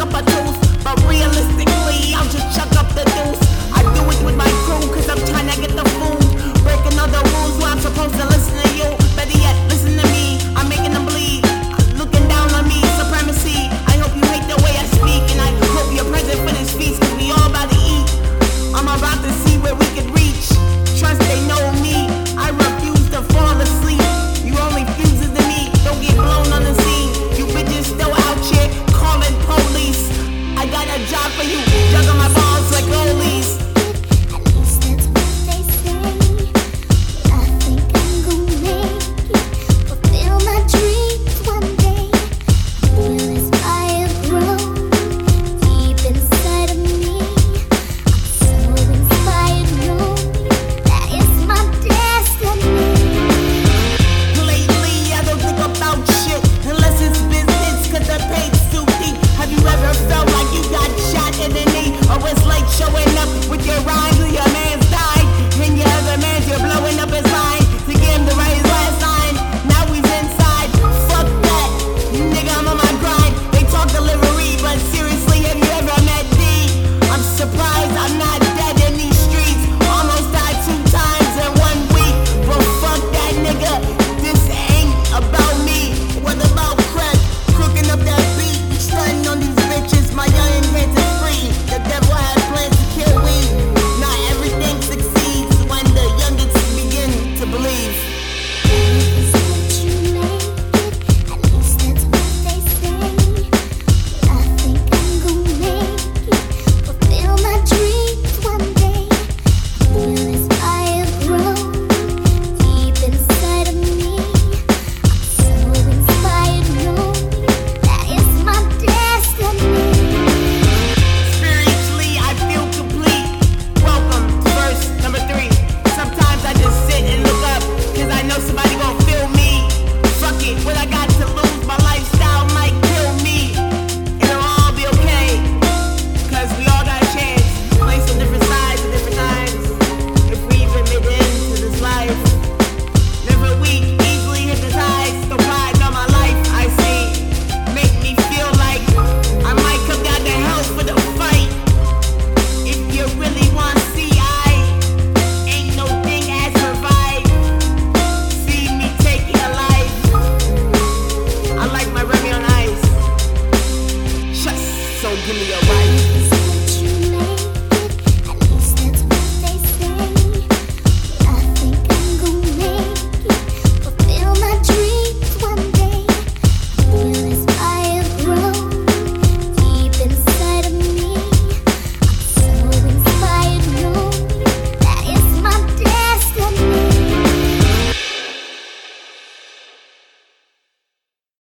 up a tooth, but realistic. give me a right.